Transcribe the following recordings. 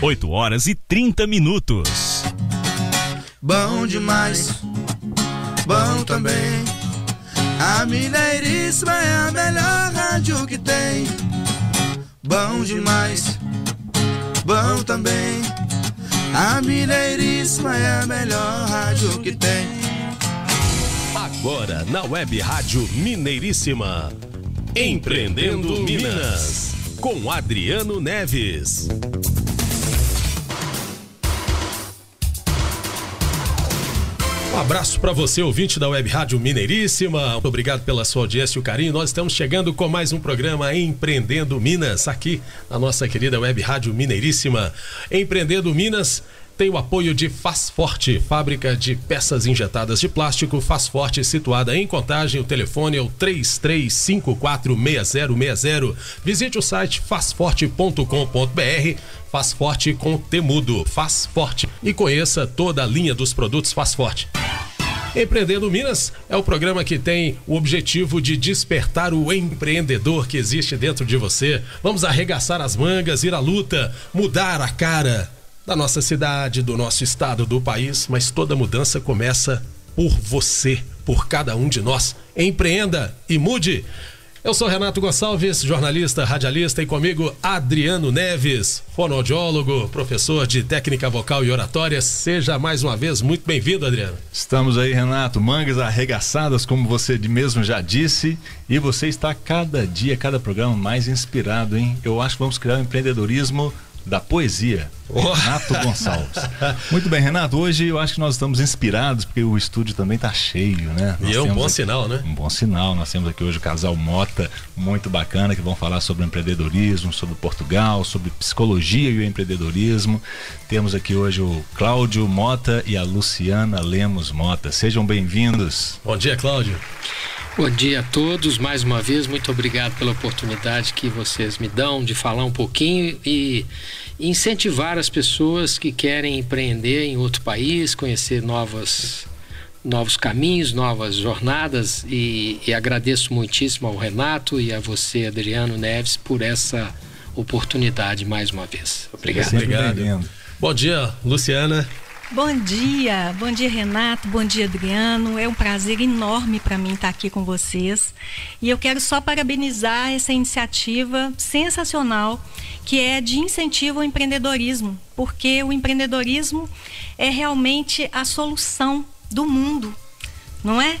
8 horas e 30 minutos. Bom demais, bom também. A Mineiríssima é a melhor rádio que tem. Bom demais, bom também. A Mineiríssima é a melhor rádio que tem. Agora na Web Rádio Mineiríssima. Empreendendo Minas. Com Adriano Neves. Um abraço para você, ouvinte da Web Rádio Mineiríssima. Muito obrigado pela sua audiência e o carinho. Nós estamos chegando com mais um programa Empreendendo Minas, aqui na nossa querida Web Rádio Mineiríssima. Empreendendo Minas tem o apoio de Faz Forte, fábrica de peças injetadas de plástico. Faz Forte, situada em Contagem. O telefone é o 33546060. Visite o site fazforte.com.br. Faz Forte com Temudo. Faz Forte e conheça toda a linha dos produtos Faz Forte. Empreendendo Minas é o programa que tem o objetivo de despertar o empreendedor que existe dentro de você. Vamos arregaçar as mangas, ir à luta, mudar a cara da nossa cidade, do nosso estado, do país, mas toda mudança começa por você, por cada um de nós. Empreenda e mude. Eu sou Renato Gonçalves, jornalista, radialista, e comigo Adriano Neves, fonoaudiólogo, professor de técnica vocal e oratória. Seja mais uma vez muito bem-vindo, Adriano. Estamos aí, Renato, mangas arregaçadas, como você mesmo já disse, e você está cada dia, cada programa mais inspirado, hein? Eu acho que vamos criar um empreendedorismo da poesia, Renato Gonçalves. Muito bem, Renato, hoje eu acho que nós estamos inspirados porque o estúdio também está cheio, né? Nós e é um bom aqui, sinal, né? Um bom sinal. Nós temos aqui hoje o casal Mota, muito bacana, que vão falar sobre empreendedorismo, sobre Portugal, sobre psicologia e o empreendedorismo. Temos aqui hoje o Cláudio Mota e a Luciana Lemos Mota. Sejam bem-vindos. Bom dia, Cláudio. Bom dia a todos, mais uma vez, muito obrigado pela oportunidade que vocês me dão de falar um pouquinho e incentivar as pessoas que querem empreender em outro país, conhecer novas, novos caminhos, novas jornadas e, e agradeço muitíssimo ao Renato e a você, Adriano Neves, por essa oportunidade mais uma vez. Obrigado. Obrigado. Bom dia, Luciana. Bom dia, bom dia Renato, bom dia Adriano. É um prazer enorme para mim estar aqui com vocês. E eu quero só parabenizar essa iniciativa sensacional que é de incentivo ao empreendedorismo, porque o empreendedorismo é realmente a solução do mundo, não é?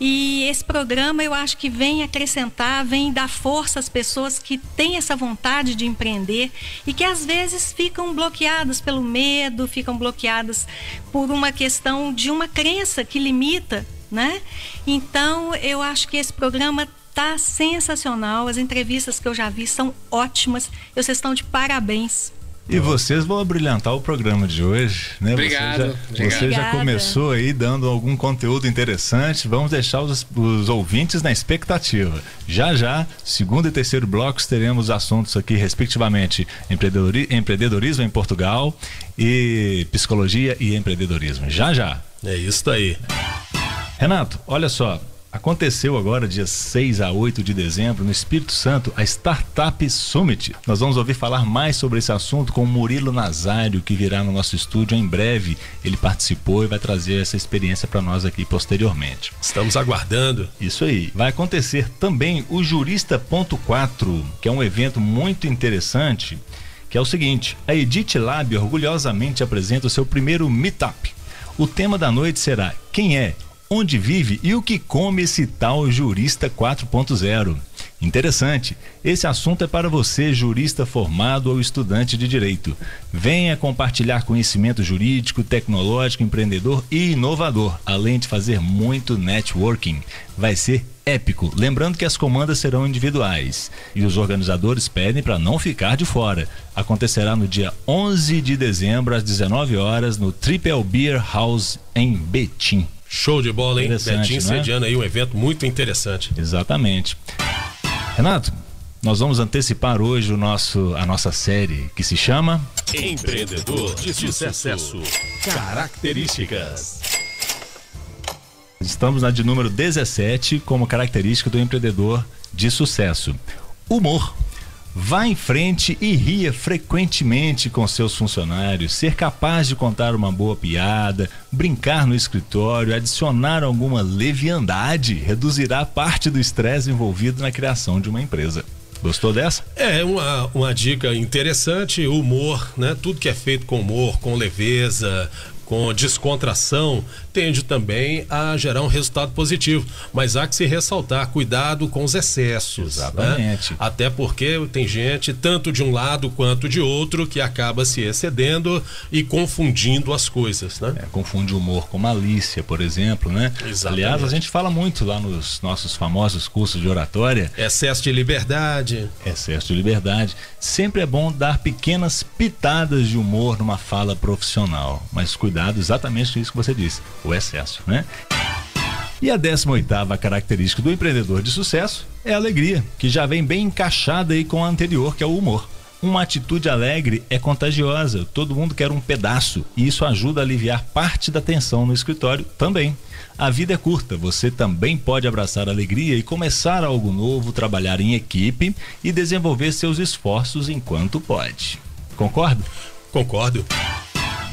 E esse programa eu acho que vem acrescentar, vem dar força às pessoas que têm essa vontade de empreender e que às vezes ficam bloqueadas pelo medo, ficam bloqueadas por uma questão de uma crença que limita, né? Então eu acho que esse programa tá sensacional, as entrevistas que eu já vi são ótimas. Vocês estão de parabéns. E vocês vão brilhantar o programa de hoje, né? Obrigado. Você já, obrigado. Você já começou aí dando algum conteúdo interessante. Vamos deixar os, os, ouvintes na expectativa. Já já, segundo e terceiro blocos, teremos assuntos aqui, respectivamente, empreendedorismo em Portugal e psicologia e empreendedorismo. Já já. É isso aí. Renato, olha só, Aconteceu agora, dia 6 a 8 de dezembro, no Espírito Santo, a Startup Summit. Nós vamos ouvir falar mais sobre esse assunto com o Murilo Nazário, que virá no nosso estúdio em breve. Ele participou e vai trazer essa experiência para nós aqui posteriormente. Estamos aguardando. Isso aí. Vai acontecer também o Jurista.4, que é um evento muito interessante, que é o seguinte: a Edit Lab orgulhosamente apresenta o seu primeiro meetup. O tema da noite será Quem é onde vive e o que come esse tal jurista 4.0. Interessante. Esse assunto é para você, jurista formado ou estudante de direito. Venha compartilhar conhecimento jurídico, tecnológico, empreendedor e inovador, além de fazer muito networking. Vai ser épico. Lembrando que as comandas serão individuais e os organizadores pedem para não ficar de fora. Acontecerá no dia 11 de dezembro às 19 horas no Triple Beer House em Betim. Show de bola, hein? Betinho é? sediando aí um evento muito interessante. Exatamente. Renato, nós vamos antecipar hoje o nosso, a nossa série que se chama Empreendedor de Sucesso. Características. Estamos na de número 17 como característica do empreendedor de sucesso. Humor. Vá em frente e ria frequentemente com seus funcionários. Ser capaz de contar uma boa piada, brincar no escritório, adicionar alguma leviandade reduzirá parte do estresse envolvido na criação de uma empresa. Gostou dessa? É uma, uma dica interessante, humor, né? Tudo que é feito com humor, com leveza, com descontração, tende também a gerar um resultado positivo. Mas há que se ressaltar, cuidado com os excessos. Né? Exatamente. Né? Até porque tem gente, tanto de um lado quanto de outro, que acaba se excedendo e confundindo as coisas. Né? É, confunde humor com malícia, por exemplo, né? Exatamente. Aliás, a gente fala muito lá nos nossos famosos cursos de oratória. Excesso de liberdade. Excesso de liberdade. Sempre é bom dar pequenas pitadas de humor numa fala profissional. Mas cuidado exatamente com isso que você disse o excesso, né? E a 18 característica do empreendedor de sucesso é a alegria, que já vem bem encaixada aí com a anterior, que é o humor. Uma atitude alegre é contagiosa, todo mundo quer um pedaço e isso ajuda a aliviar parte da tensão no escritório também. A vida é curta, você também pode abraçar a alegria e começar algo novo, trabalhar em equipe e desenvolver seus esforços enquanto pode. Concorda? Concordo.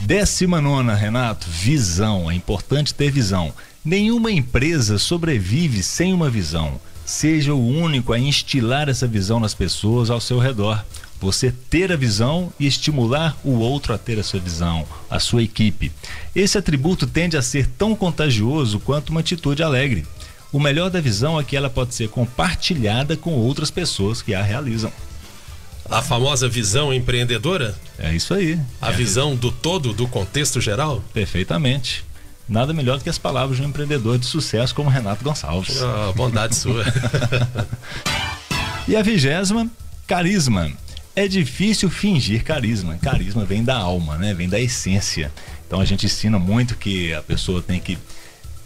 Décima nona, Renato, visão. É importante ter visão. Nenhuma empresa sobrevive sem uma visão. Seja o único a instilar essa visão nas pessoas ao seu redor. Você ter a visão e estimular o outro a ter a sua visão, a sua equipe. Esse atributo tende a ser tão contagioso quanto uma atitude alegre. O melhor da visão é que ela pode ser compartilhada com outras pessoas que a realizam. A famosa visão empreendedora? É isso aí. A é visão do todo, do contexto geral? Perfeitamente. Nada melhor do que as palavras de um empreendedor de sucesso como Renato Gonçalves. Oh, bondade sua. e a vigésima, carisma. É difícil fingir carisma. Carisma vem da alma, né? Vem da essência. Então a gente ensina muito que a pessoa tem que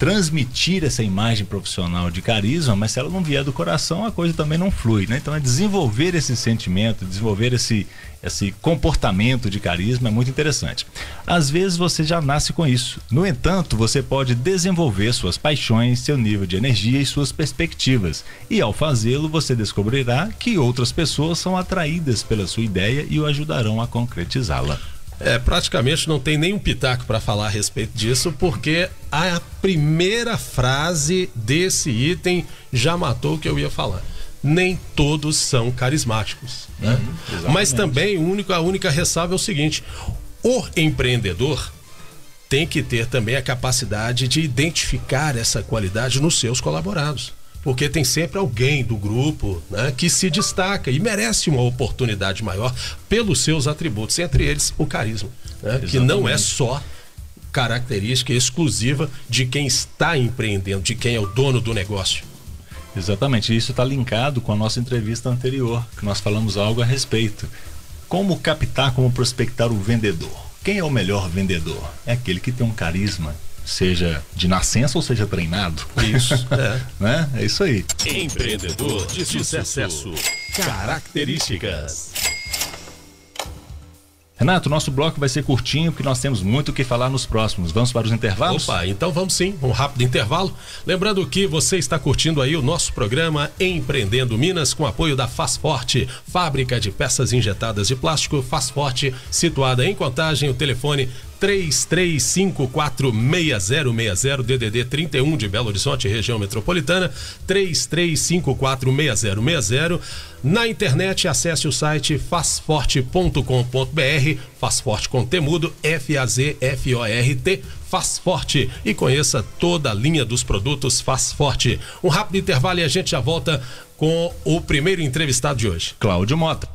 transmitir essa imagem profissional de carisma, mas se ela não vier do coração, a coisa também não flui, né? Então é desenvolver esse sentimento, desenvolver esse esse comportamento de carisma é muito interessante. Às vezes você já nasce com isso. No entanto, você pode desenvolver suas paixões, seu nível de energia e suas perspectivas. E ao fazê-lo, você descobrirá que outras pessoas são atraídas pela sua ideia e o ajudarão a concretizá-la. É, praticamente não tem nenhum pitaco para falar a respeito disso, porque a primeira frase desse item já matou o que eu ia falar. Nem todos são carismáticos. Né? Uhum, Mas também único, a única ressalva é o seguinte: o empreendedor tem que ter também a capacidade de identificar essa qualidade nos seus colaborados porque tem sempre alguém do grupo né, que se destaca e merece uma oportunidade maior pelos seus atributos, entre eles o carisma, né, que não é só característica exclusiva de quem está empreendendo, de quem é o dono do negócio. Exatamente, isso está linkado com a nossa entrevista anterior, que nós falamos algo a respeito. Como captar, como prospectar o vendedor? Quem é o melhor vendedor? É aquele que tem um carisma, seja de nascença ou seja treinado. Isso, é. né? É isso aí. Empreendedor de sucesso. Características. Renato, nosso bloco vai ser curtinho porque nós temos muito o que falar nos próximos. Vamos para os intervalos? Opa, então vamos sim, um rápido intervalo. Lembrando que você está curtindo aí o nosso programa Empreendendo Minas com apoio da Faz Forte, fábrica de peças injetadas de plástico Faz Forte, situada em Contagem, o telefone 33546060 DDD 31 de Belo Horizonte, região metropolitana, 33546060. Na internet, acesse o site fazforte.com.br, Fazforte com temudo, F-A-Z-F-O-R-T, Faz Forte e conheça toda a linha dos produtos Faz Forte. Um rápido intervalo e a gente já volta com o primeiro entrevistado de hoje. Cláudio Mota.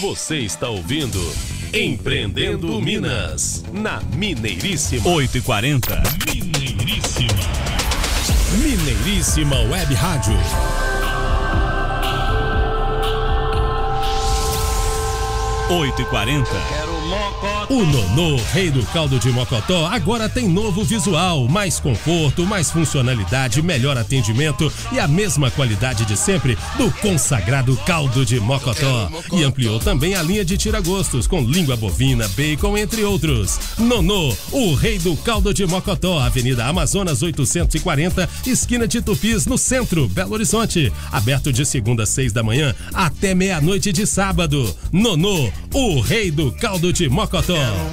Você está ouvindo Empreendendo Minas, na Mineiríssima. 8 e 40 Mineiríssima. Mineiríssima Web Rádio. 8 e 40 O Nonô, rei do caldo de Mocotó, agora tem novo visual, mais conforto, mais funcionalidade, melhor atendimento e a mesma qualidade de sempre do consagrado caldo de Mocotó. E ampliou também a linha de tiragostos com língua bovina, bacon, entre outros. Nonô, o rei do caldo de Mocotó, Avenida Amazonas 840, esquina de Tupis, no centro, Belo Horizonte. Aberto de segunda às seis da manhã até meia-noite de sábado. Nonô, o rei do caldo de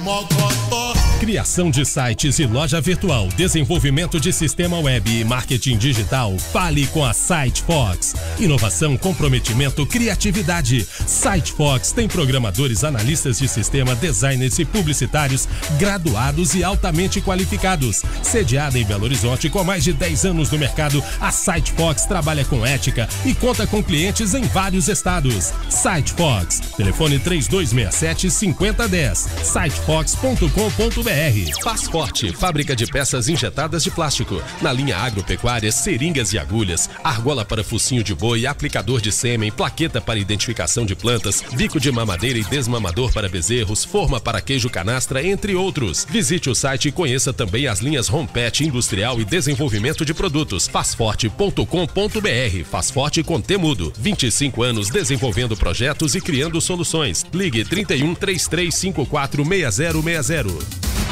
Mocotó. Criação de sites e loja virtual, desenvolvimento de sistema web e marketing digital. Fale com a SiteFox. Inovação, comprometimento, criatividade. SiteFox tem programadores, analistas de sistema, designers e publicitários graduados e altamente qualificados. Sediada em Belo Horizonte com mais de 10 anos no mercado, a SiteFox trabalha com ética e conta com clientes em vários estados. SiteFox. Telefone 3267 5010. sitefox.com.br Faz Forte, fábrica de peças injetadas de plástico. Na linha agropecuária, seringas e agulhas, argola para focinho de boi, aplicador de sêmen, plaqueta para identificação de plantas, bico de mamadeira e desmamador para bezerros, forma para queijo canastra, entre outros. Visite o site e conheça também as linhas Rompet Industrial e Desenvolvimento de Produtos. Fazforte.com.br Faz Forte com Temudo. 25 anos desenvolvendo projetos e criando soluções. Ligue 31 3354 6060.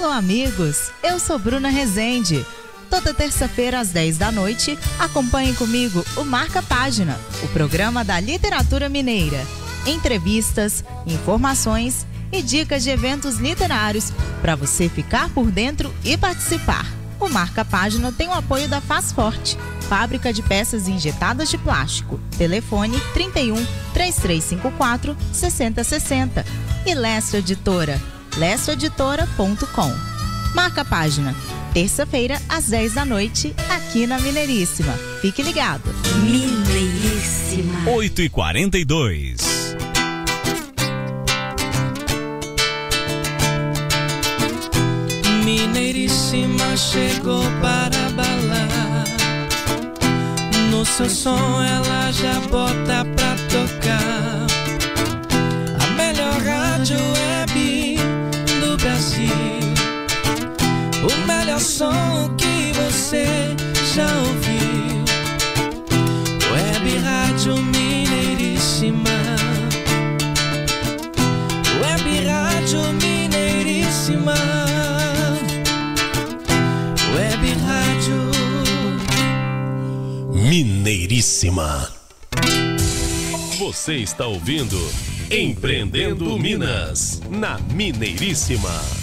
Alô, amigos! Eu sou Bruna Rezende. Toda terça-feira às 10 da noite, acompanhe comigo o Marca Página, o programa da literatura mineira. Entrevistas, informações e dicas de eventos literários para você ficar por dentro e participar. O Marca Página tem o apoio da Faz Forte, fábrica de peças injetadas de plástico. Telefone 31 3354 6060 e Leste Editora lestoeditora.com. Marca a página. Terça-feira, às 10 da noite, aqui na Mineiríssima. Fique ligado. Mineiríssima. 8 e 42 Mineiríssima chegou para balar. No seu som ela já bota pra tocar. A melhor rádio O som que você já ouviu. Web Rádio Mineiríssima. Web Rádio Mineiríssima. Web Rádio Mineiríssima. Você está ouvindo Empreendendo Minas, na Mineiríssima.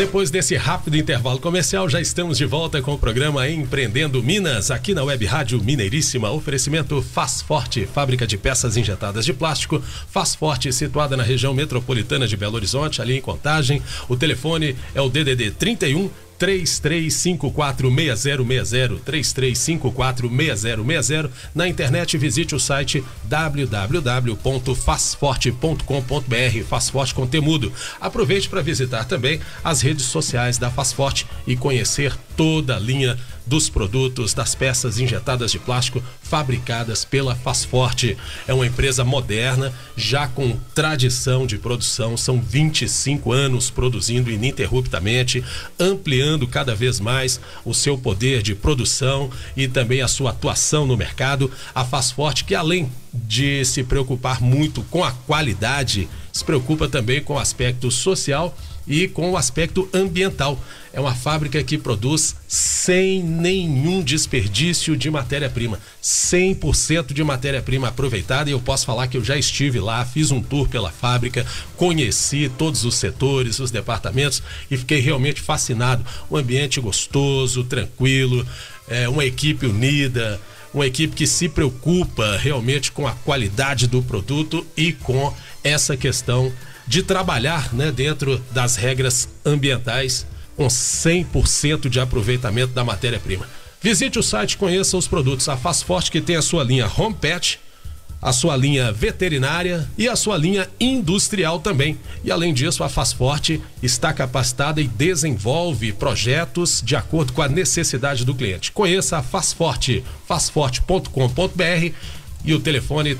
Depois desse rápido intervalo comercial, já estamos de volta com o programa Empreendendo Minas, aqui na Web Rádio Mineiríssima. Oferecimento Faz Forte, fábrica de peças injetadas de plástico. Faz Forte, situada na região metropolitana de Belo Horizonte, ali em Contagem. O telefone é o DDD 31 33546060 33546060 na internet visite o site www.fasforte.com.br Fasforte com temudo aproveite para visitar também as redes sociais da Fasforte e conhecer toda a linha dos produtos, das peças injetadas de plástico fabricadas pela Fasforte. É uma empresa moderna, já com tradição de produção, são 25 anos produzindo ininterruptamente, ampliando cada vez mais o seu poder de produção e também a sua atuação no mercado. A Fasforte, que além de se preocupar muito com a qualidade, se preocupa também com o aspecto social e com o aspecto ambiental. É uma fábrica que produz sem nenhum desperdício de matéria-prima, 100% de matéria-prima aproveitada. E eu posso falar que eu já estive lá, fiz um tour pela fábrica, conheci todos os setores, os departamentos e fiquei realmente fascinado. Um ambiente gostoso, tranquilo, é, uma equipe unida uma equipe que se preocupa realmente com a qualidade do produto e com essa questão de trabalhar né, dentro das regras ambientais com 100% de aproveitamento da matéria-prima. Visite o site, conheça os produtos. A Faz Forte que tem a sua linha Home Pet, a sua linha veterinária e a sua linha industrial também. E além disso, a Fazforte está capacitada e desenvolve projetos de acordo com a necessidade do cliente. Conheça a Fazforte, fazforte.com.br e o telefone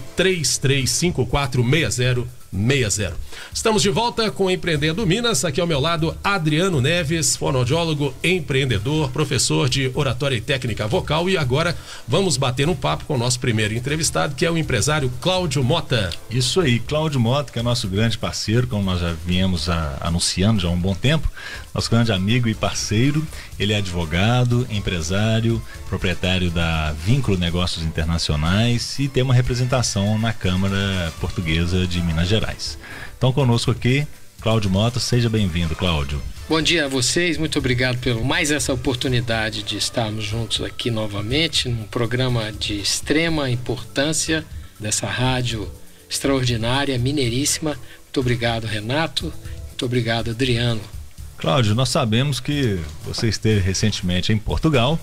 33546060. Estamos de volta com Empreendendo Minas. Aqui ao meu lado, Adriano Neves, fonoaudiólogo, empreendedor, professor de oratória e técnica vocal. E agora vamos bater um papo com o nosso primeiro entrevistado, que é o empresário Cláudio Mota. Isso aí, Cláudio Mota, que é nosso grande parceiro, como nós já viemos a, anunciando já há um bom tempo, nosso grande amigo e parceiro. Ele é advogado, empresário, proprietário da Vínculo Negócios Internacionais e tem uma representação na Câmara Portuguesa de Minas Gerais. Então conosco aqui, Cláudio Mota, seja bem-vindo, Cláudio. Bom dia a vocês, muito obrigado pelo mais essa oportunidade de estarmos juntos aqui novamente num programa de extrema importância dessa rádio extraordinária, mineiríssima. Muito obrigado, Renato. Muito obrigado, Adriano. Cláudio, nós sabemos que você esteve recentemente em Portugal.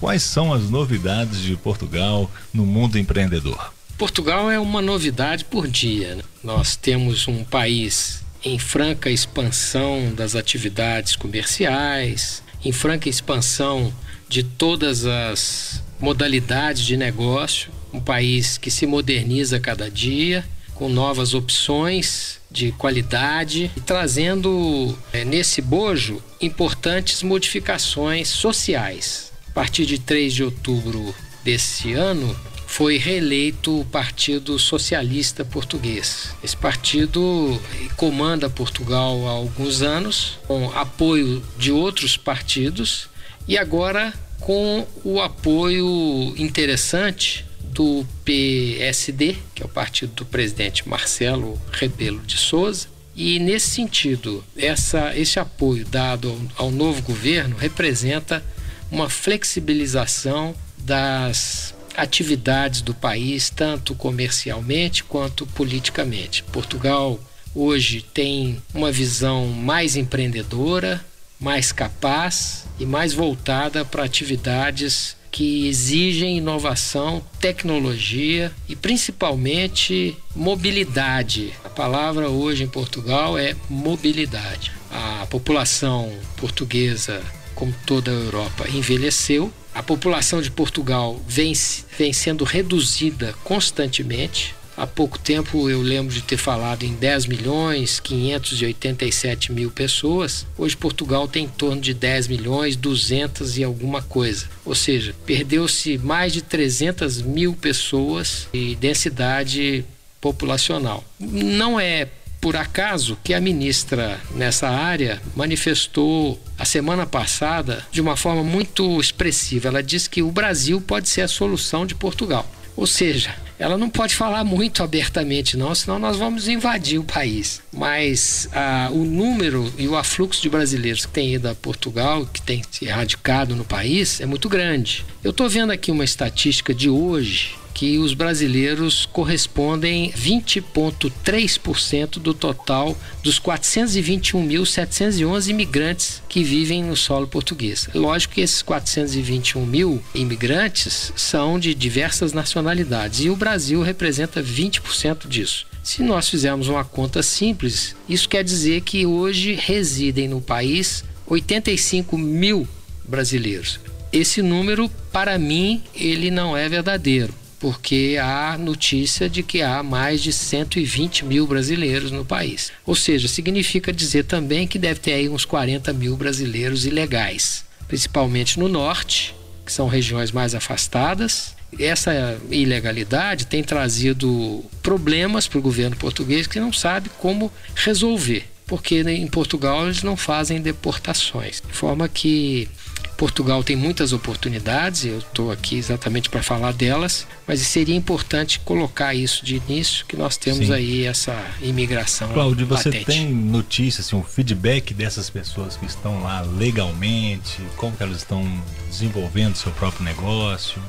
Quais são as novidades de Portugal no mundo empreendedor? Portugal é uma novidade por dia. Né? Nós temos um país em franca expansão das atividades comerciais, em franca expansão de todas as modalidades de negócio, um país que se moderniza cada dia, com novas opções de qualidade e trazendo é, nesse bojo importantes modificações sociais. A partir de 3 de outubro desse ano, foi reeleito o Partido Socialista Português. Esse partido comanda Portugal há alguns anos, com apoio de outros partidos e agora com o apoio interessante do PSD, que é o partido do presidente Marcelo Rebelo de Souza. E nesse sentido, essa, esse apoio dado ao, ao novo governo representa uma flexibilização das atividades do país, tanto comercialmente quanto politicamente. Portugal hoje tem uma visão mais empreendedora, mais capaz e mais voltada para atividades que exigem inovação, tecnologia e principalmente mobilidade. A palavra hoje em Portugal é mobilidade. A população portuguesa, como toda a Europa, envelheceu a população de Portugal vem, vem sendo reduzida constantemente. Há pouco tempo eu lembro de ter falado em 10 milhões 587 mil pessoas. Hoje Portugal tem em torno de 10 milhões 200 e alguma coisa. Ou seja, perdeu-se mais de 300 mil pessoas de densidade populacional. Não é por acaso que a ministra nessa área manifestou a semana passada de uma forma muito expressiva. Ela disse que o Brasil pode ser a solução de Portugal. Ou seja, ela não pode falar muito abertamente, não, senão nós vamos invadir o país. Mas ah, o número e o afluxo de brasileiros que tem ido a Portugal, que tem se radicado no país, é muito grande. Eu estou vendo aqui uma estatística de hoje que os brasileiros correspondem 20,3% do total dos 421.711 imigrantes que vivem no solo português. Lógico que esses 421 mil imigrantes são de diversas nacionalidades e o Brasil representa 20% disso. Se nós fizermos uma conta simples, isso quer dizer que hoje residem no país 85 mil brasileiros. Esse número, para mim, ele não é verdadeiro porque há notícia de que há mais de 120 mil brasileiros no país. Ou seja, significa dizer também que deve ter aí uns 40 mil brasileiros ilegais, principalmente no norte, que são regiões mais afastadas. Essa ilegalidade tem trazido problemas para o governo português que não sabe como resolver, porque em Portugal eles não fazem deportações, de forma que Portugal tem muitas oportunidades, eu estou aqui exatamente para falar delas, mas seria importante colocar isso de início, que nós temos Sim. aí essa imigração. Cláudio, você tem notícias, assim, um feedback dessas pessoas que estão lá legalmente, como que elas estão desenvolvendo seu próprio negócio?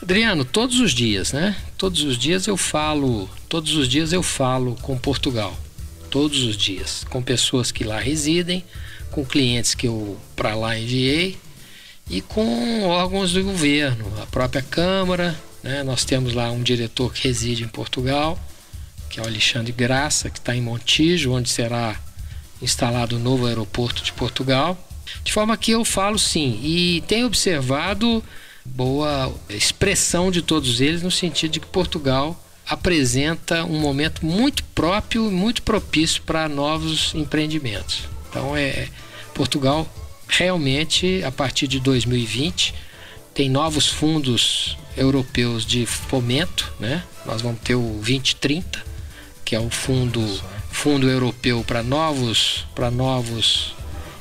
Adriano, todos os dias, né? Todos os dias eu falo, todos os dias eu falo com Portugal. Todos os dias, com pessoas que lá residem, com clientes que eu para lá enviei e com órgãos do governo, a própria Câmara, Né? Nós temos lá um diretor que reside em Portugal, que é o Alexandre Graça, que está em Montijo, onde será instalado o novo aeroporto de Portugal. De forma que eu falo sim, e tenho observado boa expressão de todos eles no sentido de que Portugal apresenta um momento muito próprio e muito propício para novos empreendimentos. Então é Portugal realmente a partir de 2020 tem novos fundos europeus de fomento, né? Nós vamos ter o 2030, que é o fundo fundo europeu para novos para novos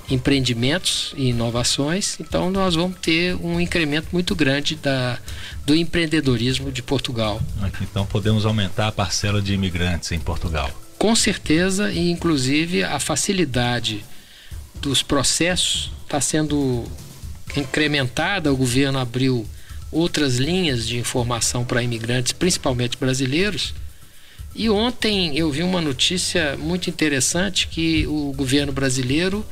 empreendimentos e inovações. Então nós vamos ter um incremento muito grande da, do empreendedorismo de Portugal. Então podemos aumentar a parcela de imigrantes em Portugal. Com certeza e inclusive a facilidade dos processos está sendo incrementada. O governo abriu outras linhas de informação para imigrantes, principalmente brasileiros. E ontem eu vi uma notícia muito interessante que o governo brasileiro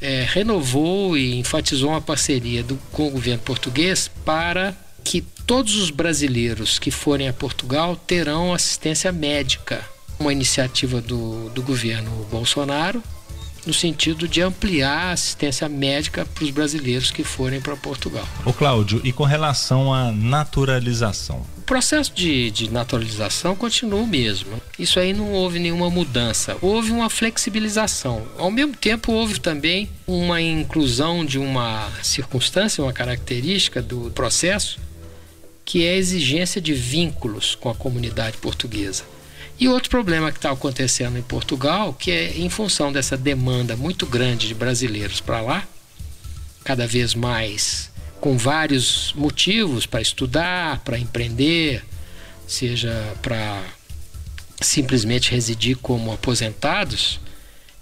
é, renovou e enfatizou uma parceria do, com o governo português para que todos os brasileiros que forem a Portugal terão assistência médica. Uma iniciativa do, do governo Bolsonaro, no sentido de ampliar a assistência médica para os brasileiros que forem para Portugal. O Cláudio, e com relação à naturalização? O processo de, de naturalização continua o mesmo. Isso aí não houve nenhuma mudança. Houve uma flexibilização. Ao mesmo tempo, houve também uma inclusão de uma circunstância, uma característica do processo, que é a exigência de vínculos com a comunidade portuguesa. E outro problema que está acontecendo em Portugal, que é em função dessa demanda muito grande de brasileiros para lá, cada vez mais com vários motivos para estudar, para empreender, seja para simplesmente residir como aposentados,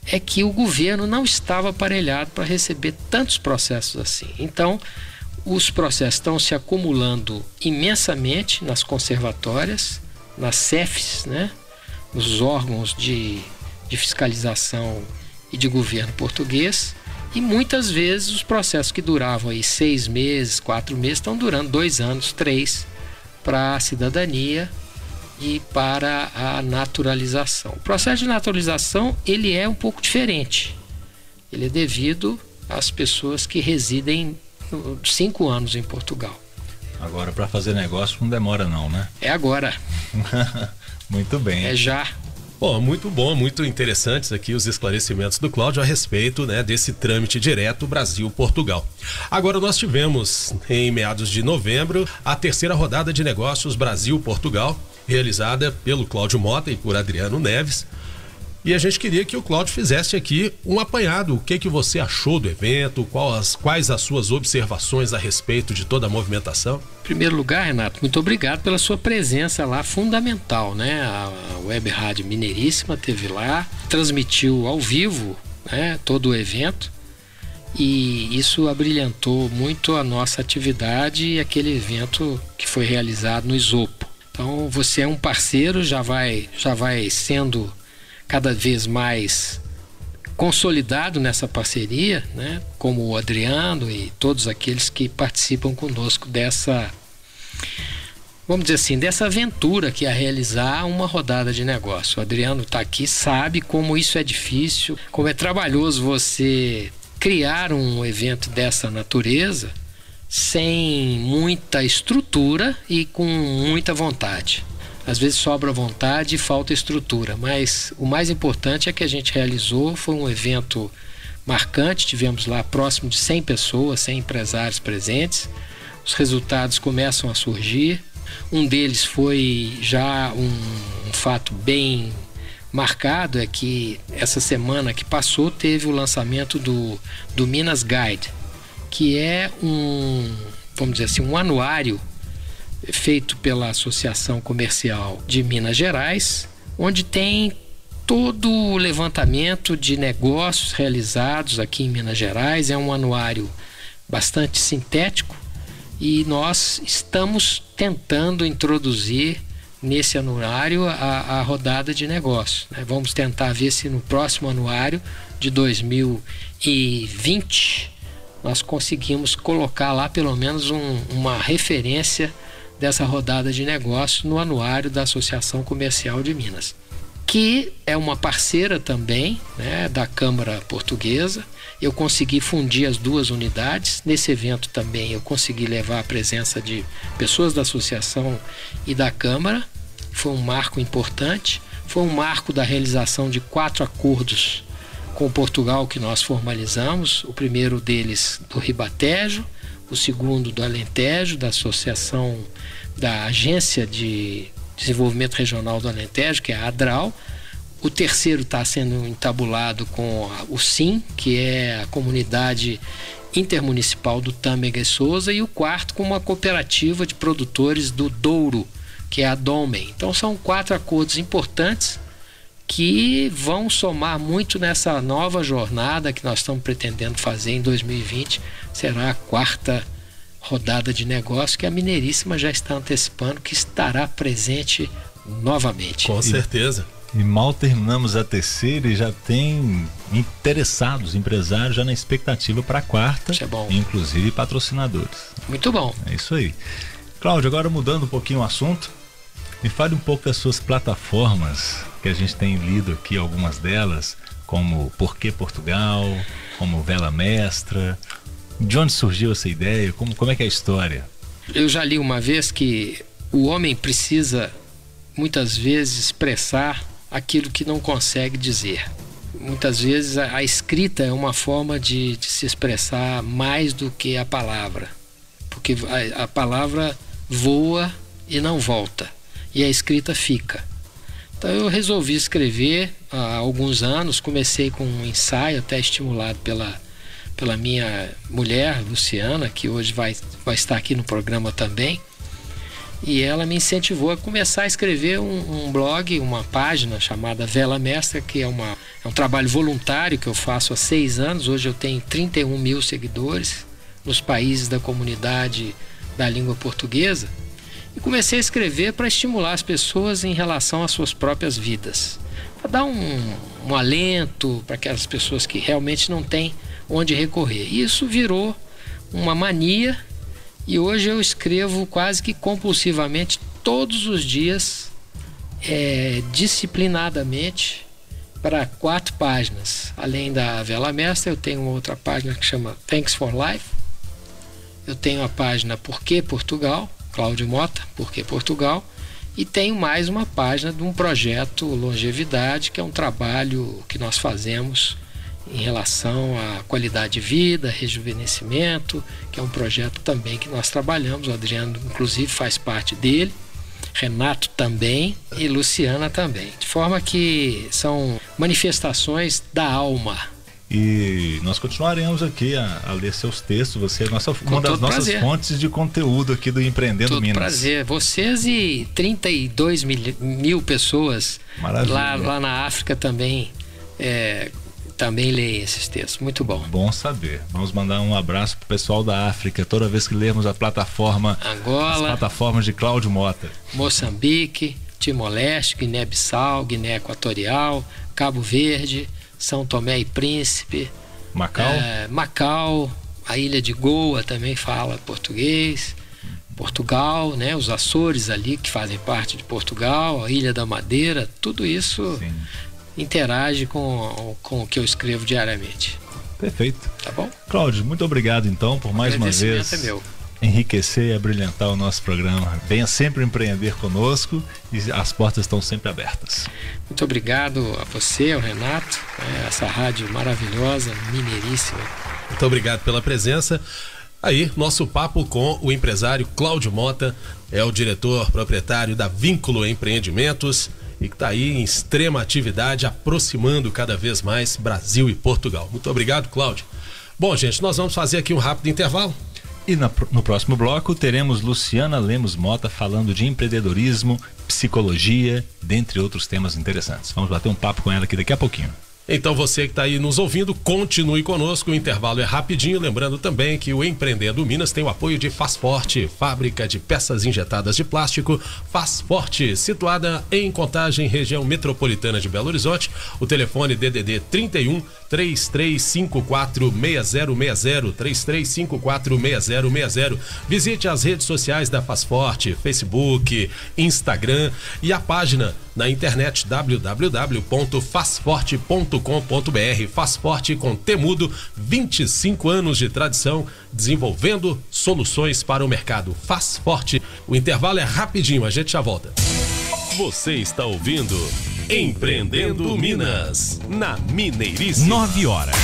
é que o governo não estava aparelhado para receber tantos processos assim. Então, os processos estão se acumulando imensamente nas conservatórias, nas CEFs, né? Nos órgãos de, de fiscalização e de governo português e muitas vezes os processos que duravam aí seis meses, quatro meses, estão durando dois anos, três, para a cidadania e para a naturalização. O processo de naturalização ele é um pouco diferente. Ele é devido às pessoas que residem cinco anos em Portugal. Agora, para fazer negócio não demora não, né? É agora. Muito bem. É já. Bom, muito bom, muito interessantes aqui os esclarecimentos do Cláudio a respeito né, desse trâmite direto Brasil-Portugal. Agora nós tivemos, em meados de novembro, a terceira rodada de negócios Brasil-Portugal, realizada pelo Cláudio Mota e por Adriano Neves. E a gente queria que o Cláudio fizesse aqui um apanhado. O que que você achou do evento? Quais, quais as suas observações a respeito de toda a movimentação? Em primeiro lugar, Renato, muito obrigado pela sua presença lá, fundamental, né? A Web Rádio Mineiríssima teve lá, transmitiu ao vivo, né? Todo o evento e isso abrilhantou muito a nossa atividade e aquele evento que foi realizado no Isopo. Então você é um parceiro, já vai, já vai sendo cada vez mais consolidado nessa parceria, né? como o Adriano e todos aqueles que participam conosco dessa, vamos dizer assim, dessa aventura que é realizar uma rodada de negócio. O Adriano está aqui, sabe como isso é difícil, como é trabalhoso você criar um evento dessa natureza sem muita estrutura e com muita vontade. Às vezes sobra vontade e falta estrutura, mas o mais importante é que a gente realizou foi um evento marcante, tivemos lá próximo de 100 pessoas, 100 empresários presentes. Os resultados começam a surgir. Um deles foi já um, um fato bem marcado é que essa semana que passou teve o lançamento do, do Minas Guide, que é um, vamos dizer assim, um anuário feito pela Associação Comercial de Minas Gerais, onde tem todo o levantamento de negócios realizados aqui em Minas Gerais. É um anuário bastante sintético e nós estamos tentando introduzir nesse anuário a, a rodada de negócios. Né? Vamos tentar ver se no próximo anuário de 2020 nós conseguimos colocar lá pelo menos um, uma referência dessa rodada de negócios no anuário da Associação Comercial de Minas, que é uma parceira também né, da Câmara Portuguesa. Eu consegui fundir as duas unidades. Nesse evento também eu consegui levar a presença de pessoas da associação e da Câmara. Foi um marco importante. Foi um marco da realização de quatro acordos com Portugal que nós formalizamos. O primeiro deles do Ribatejo, o segundo do Alentejo, da Associação da Agência de Desenvolvimento Regional do Alentejo, que é a ADRAL. O terceiro está sendo entabulado com o SIM, que é a comunidade intermunicipal do Tâmega e Souza, e o quarto com uma cooperativa de produtores do Douro, que é a Domen. Então são quatro acordos importantes que vão somar muito nessa nova jornada que nós estamos pretendendo fazer em 2020. Será a quarta rodada de negócio que a Mineiríssima já está antecipando que estará presente novamente. Com certeza. E mal terminamos a terceira e já tem interessados, empresários já na expectativa para a quarta, Isso é bom. inclusive patrocinadores. Muito bom. É isso aí. Cláudio, agora mudando um pouquinho o assunto, me fale um pouco das suas plataformas, que a gente tem lido aqui algumas delas, como Porquê Portugal, como Vela Mestra. De onde surgiu essa ideia? Como, como é que é a história? Eu já li uma vez que o homem precisa muitas vezes expressar aquilo que não consegue dizer. Muitas vezes a, a escrita é uma forma de, de, se expressar mais do que a palavra, porque a, a palavra voa e não volta e a escrita fica. Então eu resolvi escrever há alguns anos, comecei com um ensaio até estimulado pela, pela minha mulher, Luciana, que hoje vai, vai estar aqui no programa também. E ela me incentivou a começar a escrever um, um blog, uma página chamada Vela Mestra, que é, uma, é um trabalho voluntário que eu faço há seis anos. Hoje eu tenho 31 mil seguidores nos países da comunidade da língua portuguesa e comecei a escrever para estimular as pessoas em relação às suas próprias vidas, para dar um, um alento para aquelas pessoas que realmente não têm onde recorrer. E isso virou uma mania e hoje eu escrevo quase que compulsivamente todos os dias, é, disciplinadamente, para quatro páginas. Além da Vela Mestra, eu tenho outra página que chama Thanks for Life. Eu tenho a página Por que Portugal, Cláudio Mota, Por que Portugal. E tenho mais uma página de um projeto Longevidade, que é um trabalho que nós fazemos em relação à qualidade de vida, rejuvenescimento, que é um projeto também que nós trabalhamos. O Adriano, inclusive, faz parte dele. Renato também e Luciana também. De forma que são manifestações da alma. E nós continuaremos aqui a, a ler seus textos. Você é nossa, uma das nossas prazer. fontes de conteúdo aqui do Empreendendo Todo Minas. prazer. Vocês e 32 mil, mil pessoas lá, lá na África também é, também leem esses textos. Muito bom. Bom saber. Vamos mandar um abraço pro pessoal da África toda vez que lermos a plataforma, as Angola, plataformas de Cláudio Mota. Moçambique, Timor-Leste, Guiné-Bissau, Guiné Equatorial, Cabo Verde, São Tomé e Príncipe, Macau. é, Macau, a ilha de Goa também fala português. Portugal, né, os Açores ali que fazem parte de Portugal, a Ilha da Madeira, tudo isso Sim. interage com, com o que eu escrevo diariamente. Perfeito. Tá bom? Cláudio, muito obrigado então por mais uma vez é meu. Enriquecer e abrilhantar o nosso programa. Venha sempre empreender conosco e as portas estão sempre abertas. Muito obrigado a você, ao Renato, né, essa rádio maravilhosa, mineiríssima. Muito obrigado pela presença. Aí, nosso papo com o empresário Cláudio Mota, é o diretor proprietário da Vínculo Empreendimentos e que está aí em extrema atividade, aproximando cada vez mais Brasil e Portugal. Muito obrigado, Cláudio. Bom, gente, nós vamos fazer aqui um rápido intervalo. E na- no próximo bloco teremos Luciana Lemos Mota falando de empreendedorismo, psicologia, dentre outros temas interessantes. Vamos bater um papo com ela aqui daqui a pouquinho. Então você que está aí nos ouvindo, continue conosco. O intervalo é rapidinho. Lembrando também que o Empreendendo Minas tem o apoio de Fazforte, fábrica de peças injetadas de plástico. Fazforte, situada em Contagem, região metropolitana de Belo Horizonte. O telefone DDD 31 3354 6060 3354 6060. Visite as redes sociais da Fazforte, Facebook, Instagram e a página na internet www.fazforte.com.br. Faz Forte com Temudo, 25 anos de tradição desenvolvendo soluções para o mercado. Faz Forte. O intervalo é rapidinho, a gente já volta. Você está ouvindo Empreendendo Minas, na Mineiríssima. 9 horas.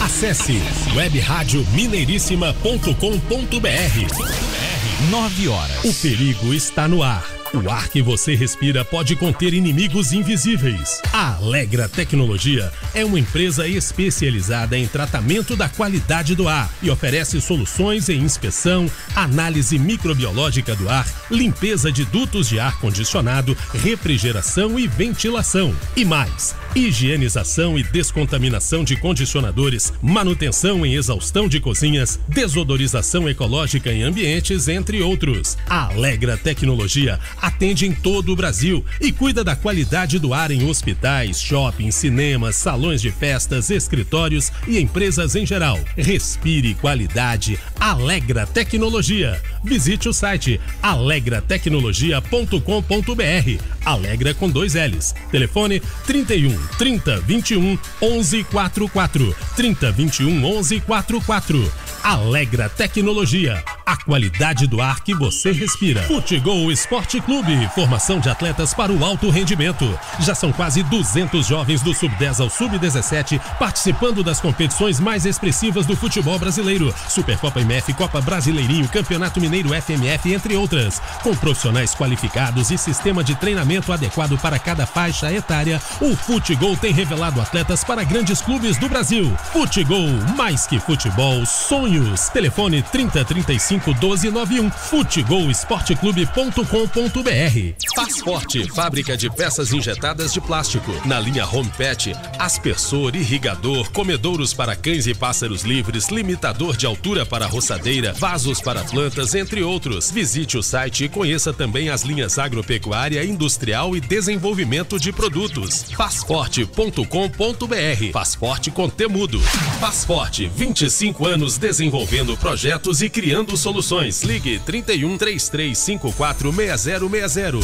Acesse webradiomинeiríssima.com.br. 9 horas. O perigo está no ar o ar que você respira pode conter inimigos invisíveis. A Alegra Tecnologia é uma empresa especializada em tratamento da qualidade do ar e oferece soluções em inspeção, análise microbiológica do ar, limpeza de dutos de ar condicionado, refrigeração e ventilação. E mais, higienização e descontaminação de condicionadores, manutenção em exaustão de cozinhas, desodorização ecológica em ambientes, entre outros. A Alegra Tecnologia atende em todo o Brasil e cuida da qualidade do ar em hospitais, shoppings, cinemas, salões de festas, escritórios e empresas em geral. Respire qualidade. Alegra Tecnologia. Visite o site alegratecnologia.com.br. Alegra com dois L's. Telefone 31 30 21 11 44 30 21 11 44. Alegra Tecnologia, a qualidade do ar que você respira. Futebol Esporte Clube, formação de atletas para o alto rendimento. Já são quase 200 jovens do sub-10 ao sub-17 participando das competições mais expressivas do futebol brasileiro. Supercopa MF, Copa Brasileirinho, Campeonato Mineiro FMF, entre outras. Com profissionais qualificados e sistema de treinamento adequado para cada faixa etária, o Futebol tem revelado atletas para grandes clubes do Brasil. Futebol, mais que futebol, sonho sonhos. Telefone 3035 1291. Futegolsporteclube.com.br. Faz Forte, fábrica de peças injetadas de plástico. Na linha Home Pet, aspersor, irrigador, comedouros para cães e pássaros livres, limitador de altura para roçadeira, vasos para plantas, entre outros. Visite o site e conheça também as linhas agropecuária, industrial e desenvolvimento de produtos. Fazforte.com.br. Faz Forte com Temudo. Faz Forte, 25 anos desenvolvendo desenvolvendo projetos e criando soluções. Ligue 31 3354 6060.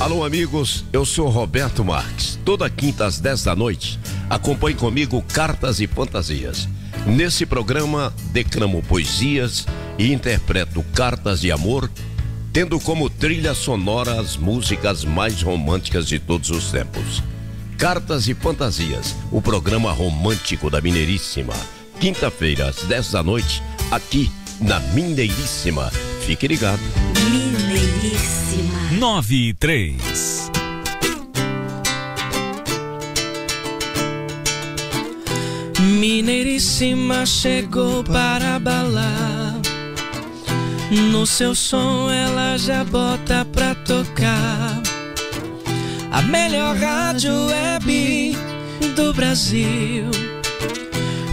Alô, amigos, eu sou Roberto Marques. Toda quinta às 10 da noite, acompanhe comigo Cartas e Fantasias. Nesse programa, declamo poesias e interpreto cartas de amor, tendo como trilha sonora as músicas mais românticas de todos os tempos. Cartas e Fantasias, o programa romântico da Mineiríssima quinta-feira, às 10 da noite, aqui na Mineiríssima. Fique ligado. Mineiríssima. 9 e 3. Mineiríssima chegou para abalar. No seu som ela já bota pra tocar. A melhor rádio web do Brasil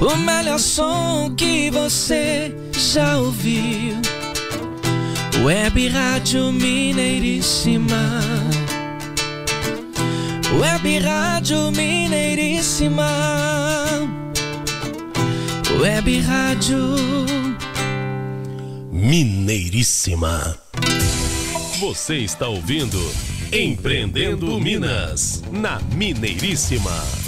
o melhor som que você já ouviu. Web Rádio Mineiríssima. Web Rádio Mineiríssima. Web Rádio Mineiríssima. Você está ouvindo Empreendendo Minas, na Mineiríssima.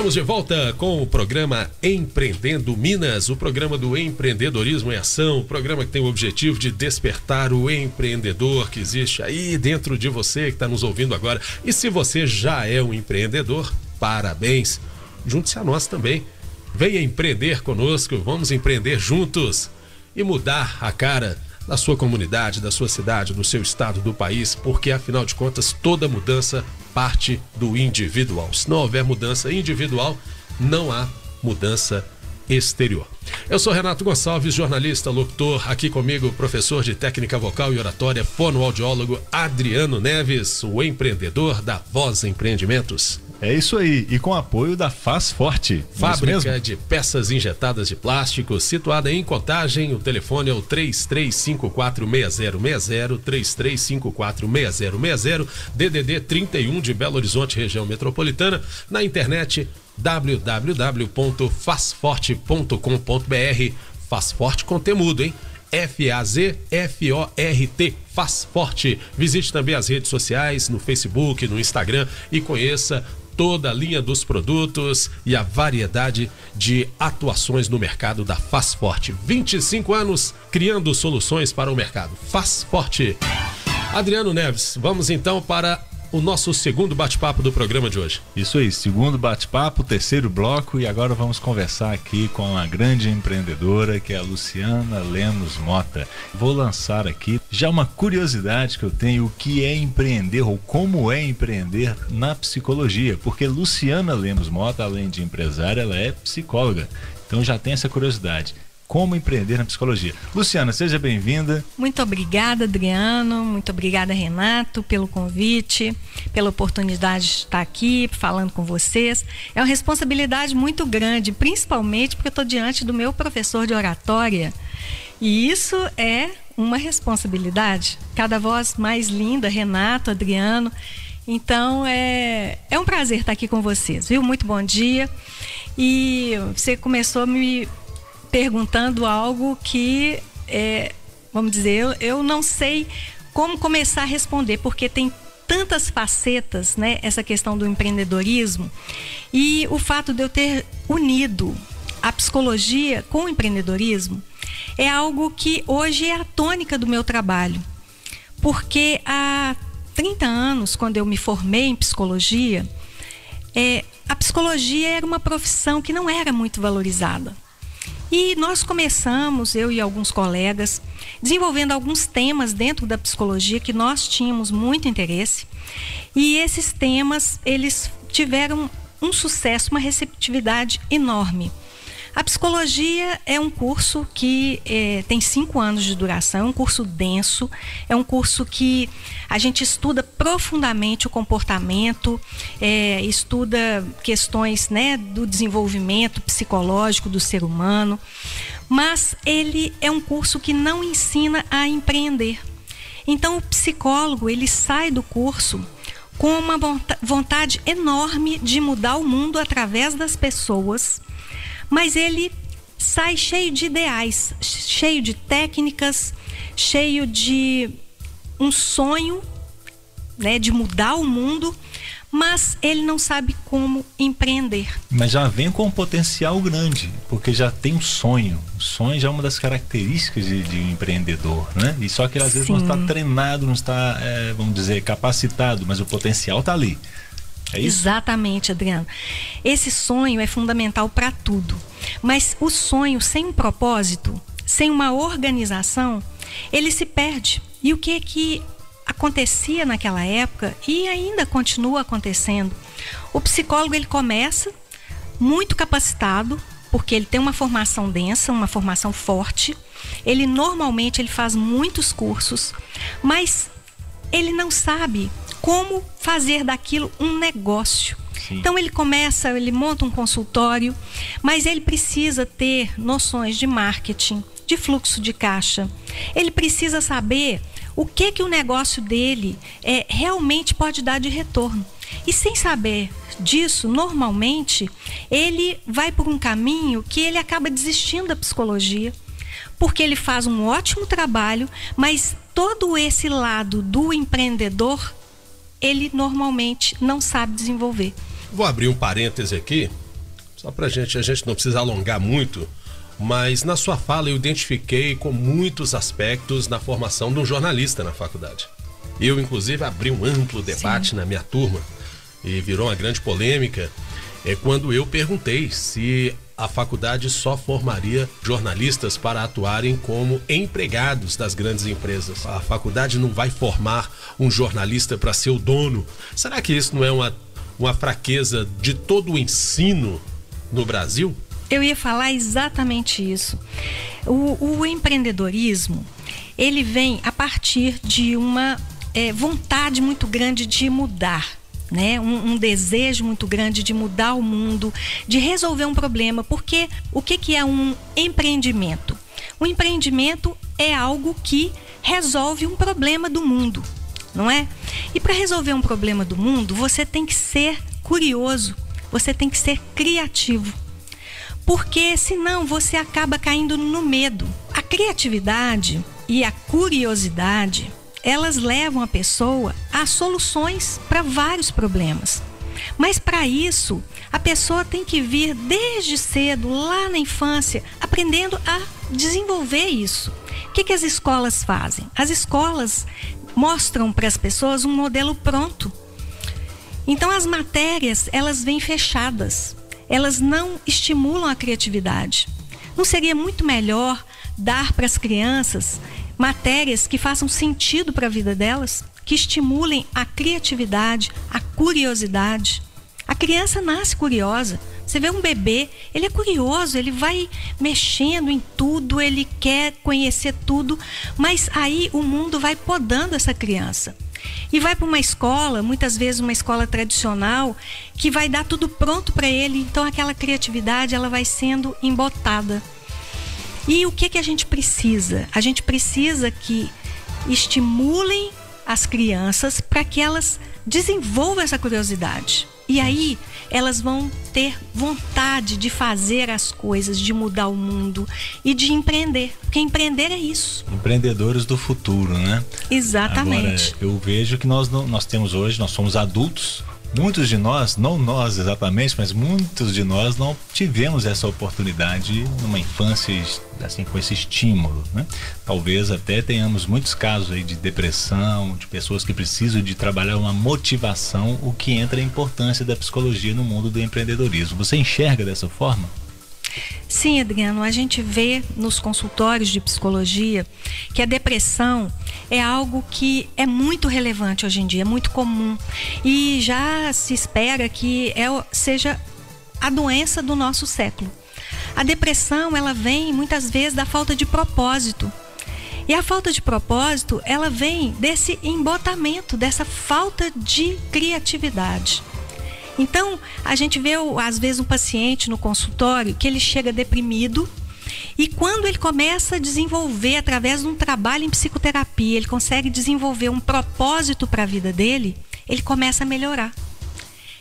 Estamos de volta com o programa Empreendendo Minas, o programa do empreendedorismo em ação, o programa que tem o objetivo de despertar o empreendedor que existe aí dentro de você que está nos ouvindo agora. E se você já é um empreendedor, parabéns! Junte-se a nós também. Venha empreender conosco, vamos empreender juntos e mudar a cara da sua comunidade, da sua cidade, do seu estado, do país, porque afinal de contas toda mudança parte do individual. Se não houver mudança individual, não há mudança exterior. Eu sou Renato Gonçalves, jornalista, locutor, aqui comigo, professor de técnica vocal e oratória, fonoaudiólogo Adriano Neves, o empreendedor da Voz Empreendimentos. É isso aí, e com apoio da Faz Forte. é Fábrica de peças injetadas de plástico, situada em Contagem. O telefone é o 33546060, 33546060, DDD 31 de Belo Horizonte, região metropolitana. Na internet www.fazforte.com.br. Faz Forte com temudo, hein? F-A-Z-F-O-R-T, Faz Forte. Visite também as redes sociais, no Facebook, no Instagram e conheça toda a linha dos produtos e a variedade de atuações no mercado da Faz Forte. 25 anos criando soluções para o mercado. Faz Forte. Adriano Neves, vamos então para o nosso segundo bate-papo do programa de hoje. Isso aí, segundo bate-papo, terceiro bloco e agora vamos conversar aqui com uma grande empreendedora que é a Luciana Lemos Mota. Vou lançar aqui já uma curiosidade que eu tenho, o que é empreender ou como é empreender na psicologia, porque Luciana Lemos Mota, além de empresária, ela é psicóloga. Então já tem essa curiosidade como empreender na psicologia. Luciana, seja bem-vinda. Muito obrigada, Adriano. Muito obrigada, Renato, pelo convite, pela oportunidade de estar aqui falando com vocês. É uma responsabilidade muito grande, principalmente porque eu estou diante do meu professor de oratória. E isso é uma responsabilidade. Cada voz mais linda, Renato, Adriano. Então é, é um prazer estar aqui com vocês, viu? Muito bom dia. E você começou me perguntando algo que, é, vamos dizer, eu, eu não sei como começar a responder, porque tem tantas facetas, né, essa questão do empreendedorismo e o fato de eu ter unido a psicologia com o empreendedorismo é algo que hoje é a tônica do meu trabalho. Porque há 30 anos, quando eu me formei em psicologia, é, a psicologia era uma profissão que não era muito valorizada. E nós começamos, eu e alguns colegas, desenvolvendo alguns temas dentro da psicologia que nós tínhamos muito interesse. E esses temas, eles tiveram um sucesso, uma receptividade enorme. A psicologia é um curso que é, tem cinco anos de duração, é um curso denso, é um curso que a gente estuda profundamente o comportamento, é, estuda questões né, do desenvolvimento psicológico do ser humano, mas ele é um curso que não ensina a empreender. Então o psicólogo ele sai do curso com uma vontade enorme de mudar o mundo através das pessoas mas ele sai cheio de ideais, cheio de técnicas, cheio de um sonho, né, de mudar o mundo, mas ele não sabe como empreender. Mas já vem com um potencial grande, porque já tem um sonho. O sonho já é uma das características de, de um empreendedor, né? E só que às vezes Sim. não está treinado, não está, é, vamos dizer, capacitado, mas o potencial está ali. É isso? Exatamente, Adriano. Esse sonho é fundamental para tudo. Mas o sonho sem um propósito, sem uma organização, ele se perde. E o que é que acontecia naquela época e ainda continua acontecendo? O psicólogo ele começa muito capacitado, porque ele tem uma formação densa, uma formação forte. Ele normalmente ele faz muitos cursos, mas ele não sabe como fazer daquilo um negócio. Sim. Então ele começa, ele monta um consultório, mas ele precisa ter noções de marketing, de fluxo de caixa. Ele precisa saber o que que o negócio dele é, realmente pode dar de retorno. E sem saber disso, normalmente, ele vai por um caminho que ele acaba desistindo da psicologia, porque ele faz um ótimo trabalho, mas todo esse lado do empreendedor ele normalmente não sabe desenvolver. Vou abrir um parêntese aqui, só para gente, a gente não precisa alongar muito, mas na sua fala eu identifiquei com muitos aspectos na formação de um jornalista na faculdade. Eu, inclusive, abri um amplo debate Sim. na minha turma e virou uma grande polêmica. É quando eu perguntei se a faculdade só formaria jornalistas para atuarem como empregados das grandes empresas. A faculdade não vai formar um jornalista para ser o dono. Será que isso não é uma, uma fraqueza de todo o ensino no Brasil? Eu ia falar exatamente isso. O, o empreendedorismo, ele vem a partir de uma é, vontade muito grande de mudar. Né? Um, um, desejo muito grande de mudar o mundo, de resolver um problema. Porque o que, que é um empreendimento? O empreendimento é algo que resolve um problema do mundo, não é? E para resolver um problema do mundo, você tem que ser curioso, você tem que ser criativo. Porque senão você acaba caindo no medo. A criatividade e a curiosidade, elas levam a pessoa a soluções para vários problemas. Mas para isso, a pessoa tem que vir desde cedo, lá na infância, aprendendo a desenvolver isso. O que, que as escolas fazem? As escolas mostram para as pessoas um modelo pronto. Então as matérias, elas vêm fechadas. Elas não estimulam a criatividade. Não seria muito melhor dar para as crianças matérias que façam sentido para a vida delas? que estimulem a criatividade, a curiosidade. A criança nasce curiosa. Você vê um bebê, ele é curioso, ele vai mexendo em tudo, ele quer conhecer tudo, mas aí o mundo vai podando essa criança. E vai para uma escola, muitas vezes uma escola tradicional, que vai dar tudo pronto para ele, então aquela criatividade ela vai sendo embotada. E o que que a gente precisa? A gente precisa que estimulem as crianças para que elas desenvolvam essa curiosidade. E aí elas vão ter vontade de fazer as coisas, de mudar o mundo e de empreender. Porque empreender é isso. Empreendedores do futuro, né? Exatamente. Agora, eu vejo que nós, nós temos hoje, nós somos adultos, Muitos de nós, não nós exatamente, mas muitos de nós não tivemos essa oportunidade numa infância assim com esse estímulo, né? Talvez até tenhamos muitos casos aí de depressão, de pessoas que precisam de trabalhar uma motivação, o que entra a importância da psicologia no mundo do empreendedorismo. Você enxerga dessa forma? Sim, Adriano, a gente vê nos consultórios de psicologia que a depressão é algo que é muito relevante hoje em dia, é muito comum. E já se espera que é, seja a doença do nosso século. A depressão, ela vem muitas vezes da falta de propósito. E a falta de propósito, ela vem desse embotamento, dessa falta de criatividade. Então, a gente vê às vezes um paciente no consultório que ele chega deprimido e quando ele começa a desenvolver através de um trabalho em psicoterapia, ele consegue desenvolver um propósito para a vida dele, ele começa a melhorar.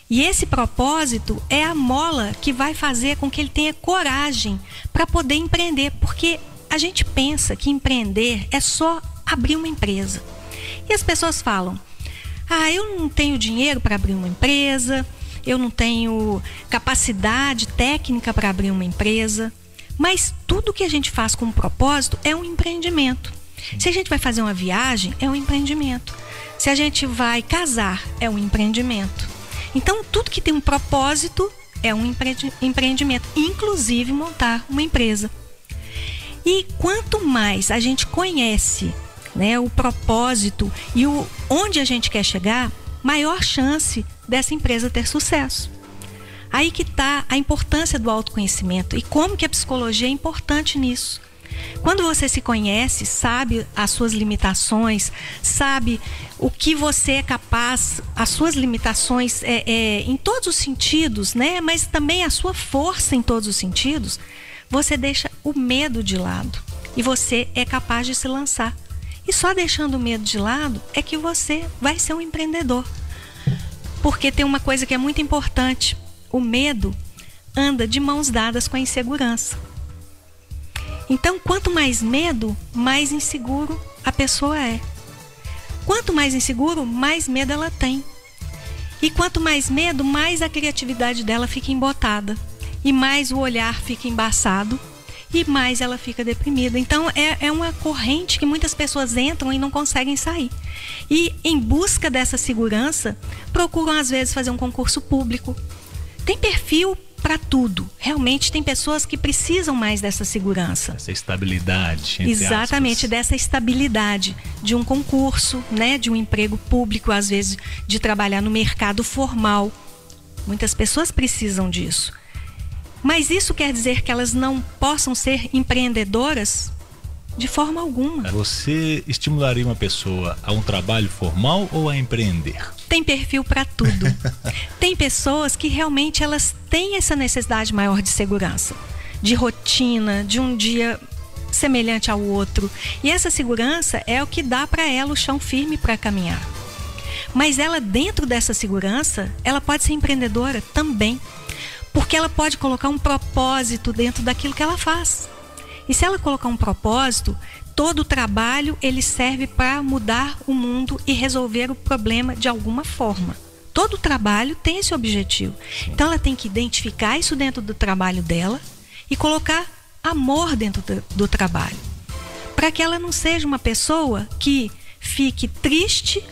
E esse propósito é a mola que vai fazer com que ele tenha coragem para poder empreender, porque a gente pensa que empreender é só abrir uma empresa. E as pessoas falam: "Ah, eu não tenho dinheiro para abrir uma empresa, eu não tenho capacidade técnica para abrir uma empresa. Mas tudo que a gente faz com um propósito é um empreendimento. Se a gente vai fazer uma viagem, é um empreendimento. Se a gente vai casar, é um empreendimento. Então, tudo que tem um propósito é um empreendimento, inclusive montar uma empresa. E quanto mais a gente conhece né, o propósito e o, onde a gente quer chegar, maior chance dessa empresa ter sucesso. Aí que está a importância do autoconhecimento e como que a psicologia é importante nisso. Quando você se conhece, sabe as suas limitações, sabe o que você é capaz, as suas limitações é, é, em todos os sentidos, né? Mas também a sua força em todos os sentidos, você deixa o medo de lado e você é capaz de se lançar. E só deixando o medo de lado é que você vai ser um empreendedor. Porque tem uma coisa que é muito importante: o medo anda de mãos dadas com a insegurança. Então, quanto mais medo, mais inseguro a pessoa é. Quanto mais inseguro, mais medo ela tem. E quanto mais medo, mais a criatividade dela fica embotada. E mais o olhar fica embaçado. E mais ela fica deprimida. Então é, é uma corrente que muitas pessoas entram e não conseguem sair. E em busca dessa segurança, procuram às vezes fazer um concurso público. Tem perfil para tudo. Realmente tem pessoas que precisam mais dessa segurança. Essa estabilidade. Exatamente, aspas. dessa estabilidade de um concurso, né, de um emprego público, às vezes de trabalhar no mercado formal. Muitas pessoas precisam disso. Mas isso quer dizer que elas não possam ser empreendedoras? De forma alguma. Você estimularia uma pessoa a um trabalho formal ou a empreender? Tem perfil para tudo. Tem pessoas que realmente elas têm essa necessidade maior de segurança, de rotina, de um dia semelhante ao outro. E essa segurança é o que dá para ela o chão firme para caminhar. Mas ela dentro dessa segurança, ela pode ser empreendedora também, porque ela pode colocar um propósito dentro daquilo que ela faz. E se ela colocar um propósito, todo o trabalho ele serve para mudar o mundo e resolver o problema de alguma forma. Todo o trabalho tem esse objetivo. Então ela tem que identificar isso dentro do trabalho dela e colocar amor dentro do, do trabalho. Para que ela não seja uma pessoa que fique triste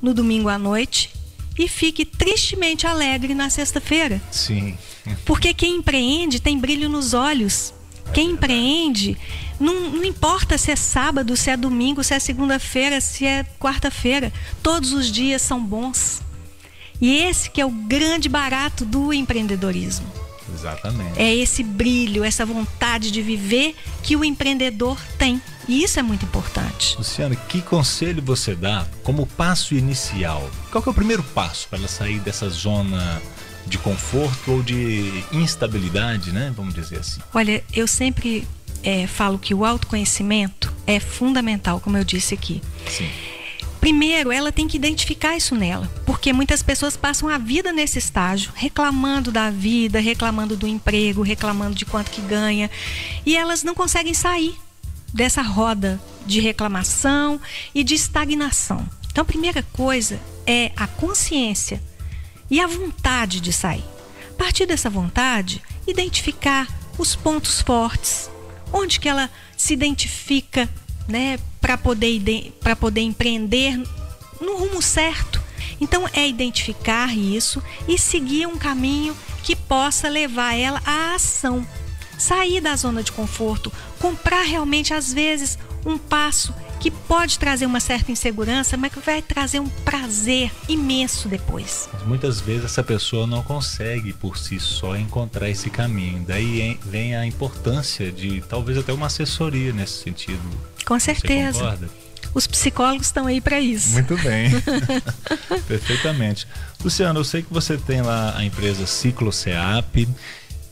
no domingo à noite e fique tristemente alegre na sexta-feira. Sim. Porque quem empreende tem brilho nos olhos. Quem empreende, não, não importa se é sábado, se é domingo, se é segunda-feira, se é quarta-feira, todos os dias são bons. E esse que é o grande barato do empreendedorismo. Exatamente. É esse brilho, essa vontade de viver que o empreendedor tem. E isso é muito importante. Luciana, que conselho você dá como passo inicial? Qual é o primeiro passo para ela sair dessa zona de conforto ou de instabilidade, né? Vamos dizer assim. Olha, eu sempre é, falo que o autoconhecimento é fundamental, como eu disse aqui. Sim. Primeiro, ela tem que identificar isso nela, porque muitas pessoas passam a vida nesse estágio, reclamando da vida, reclamando do emprego, reclamando de quanto que ganha, e elas não conseguem sair dessa roda de reclamação e de estagnação. Então, a primeira coisa é a consciência e a vontade de sair. A partir dessa vontade, identificar os pontos fortes, onde que ela se identifica, né, para poder para poder empreender no rumo certo. Então é identificar isso e seguir um caminho que possa levar ela à ação. Sair da zona de conforto, comprar realmente às vezes um passo que pode trazer uma certa insegurança, mas que vai trazer um prazer imenso depois. Muitas vezes essa pessoa não consegue por si só encontrar esse caminho. Daí vem a importância de talvez até uma assessoria nesse sentido. Com certeza. Os psicólogos estão aí para isso. Muito bem. Perfeitamente. Luciano, eu sei que você tem lá a empresa Ciclo CEAP,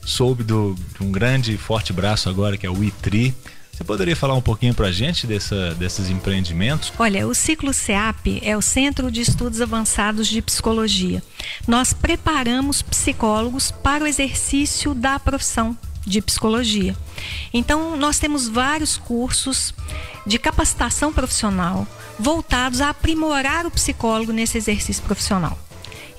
soube do, de um grande e forte braço agora que é o ITRI. Você poderia falar um pouquinho para a gente dessa, desses empreendimentos? Olha, o Ciclo CEAP é o Centro de Estudos Avançados de Psicologia. Nós preparamos psicólogos para o exercício da profissão de psicologia. Então, nós temos vários cursos de capacitação profissional voltados a aprimorar o psicólogo nesse exercício profissional.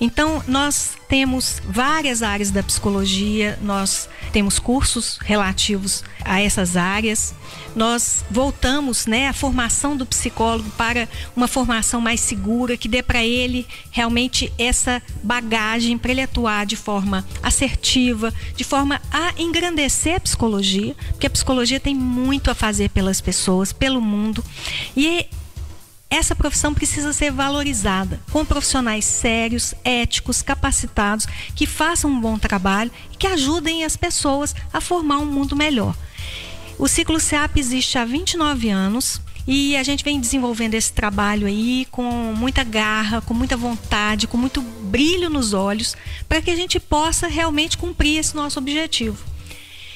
Então, nós temos várias áreas da psicologia, nós temos cursos relativos a essas áreas. Nós voltamos né, a formação do psicólogo para uma formação mais segura, que dê para ele realmente essa bagagem para ele atuar de forma assertiva, de forma a engrandecer a psicologia, porque a psicologia tem muito a fazer pelas pessoas, pelo mundo. E essa profissão precisa ser valorizada com profissionais sérios, éticos, capacitados, que façam um bom trabalho e que ajudem as pessoas a formar um mundo melhor. O ciclo CEAP existe há 29 anos e a gente vem desenvolvendo esse trabalho aí com muita garra, com muita vontade, com muito brilho nos olhos, para que a gente possa realmente cumprir esse nosso objetivo.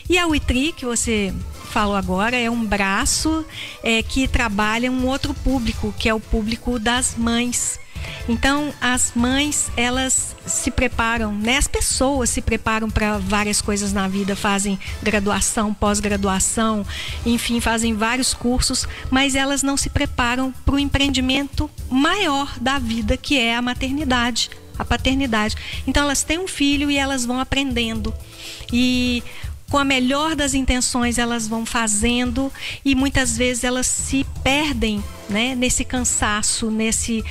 E a UITRI, que você falou agora, é um braço é, que trabalha um outro público, que é o público das mães. Então, as mães, elas se preparam, né? As pessoas se preparam para várias coisas na vida, fazem graduação, pós-graduação, enfim, fazem vários cursos, mas elas não se preparam para o empreendimento maior da vida, que é a maternidade, a paternidade. Então, elas têm um filho e elas vão aprendendo. E com a melhor das intenções elas vão fazendo e muitas vezes elas se perdem né, nesse cansaço, nesse,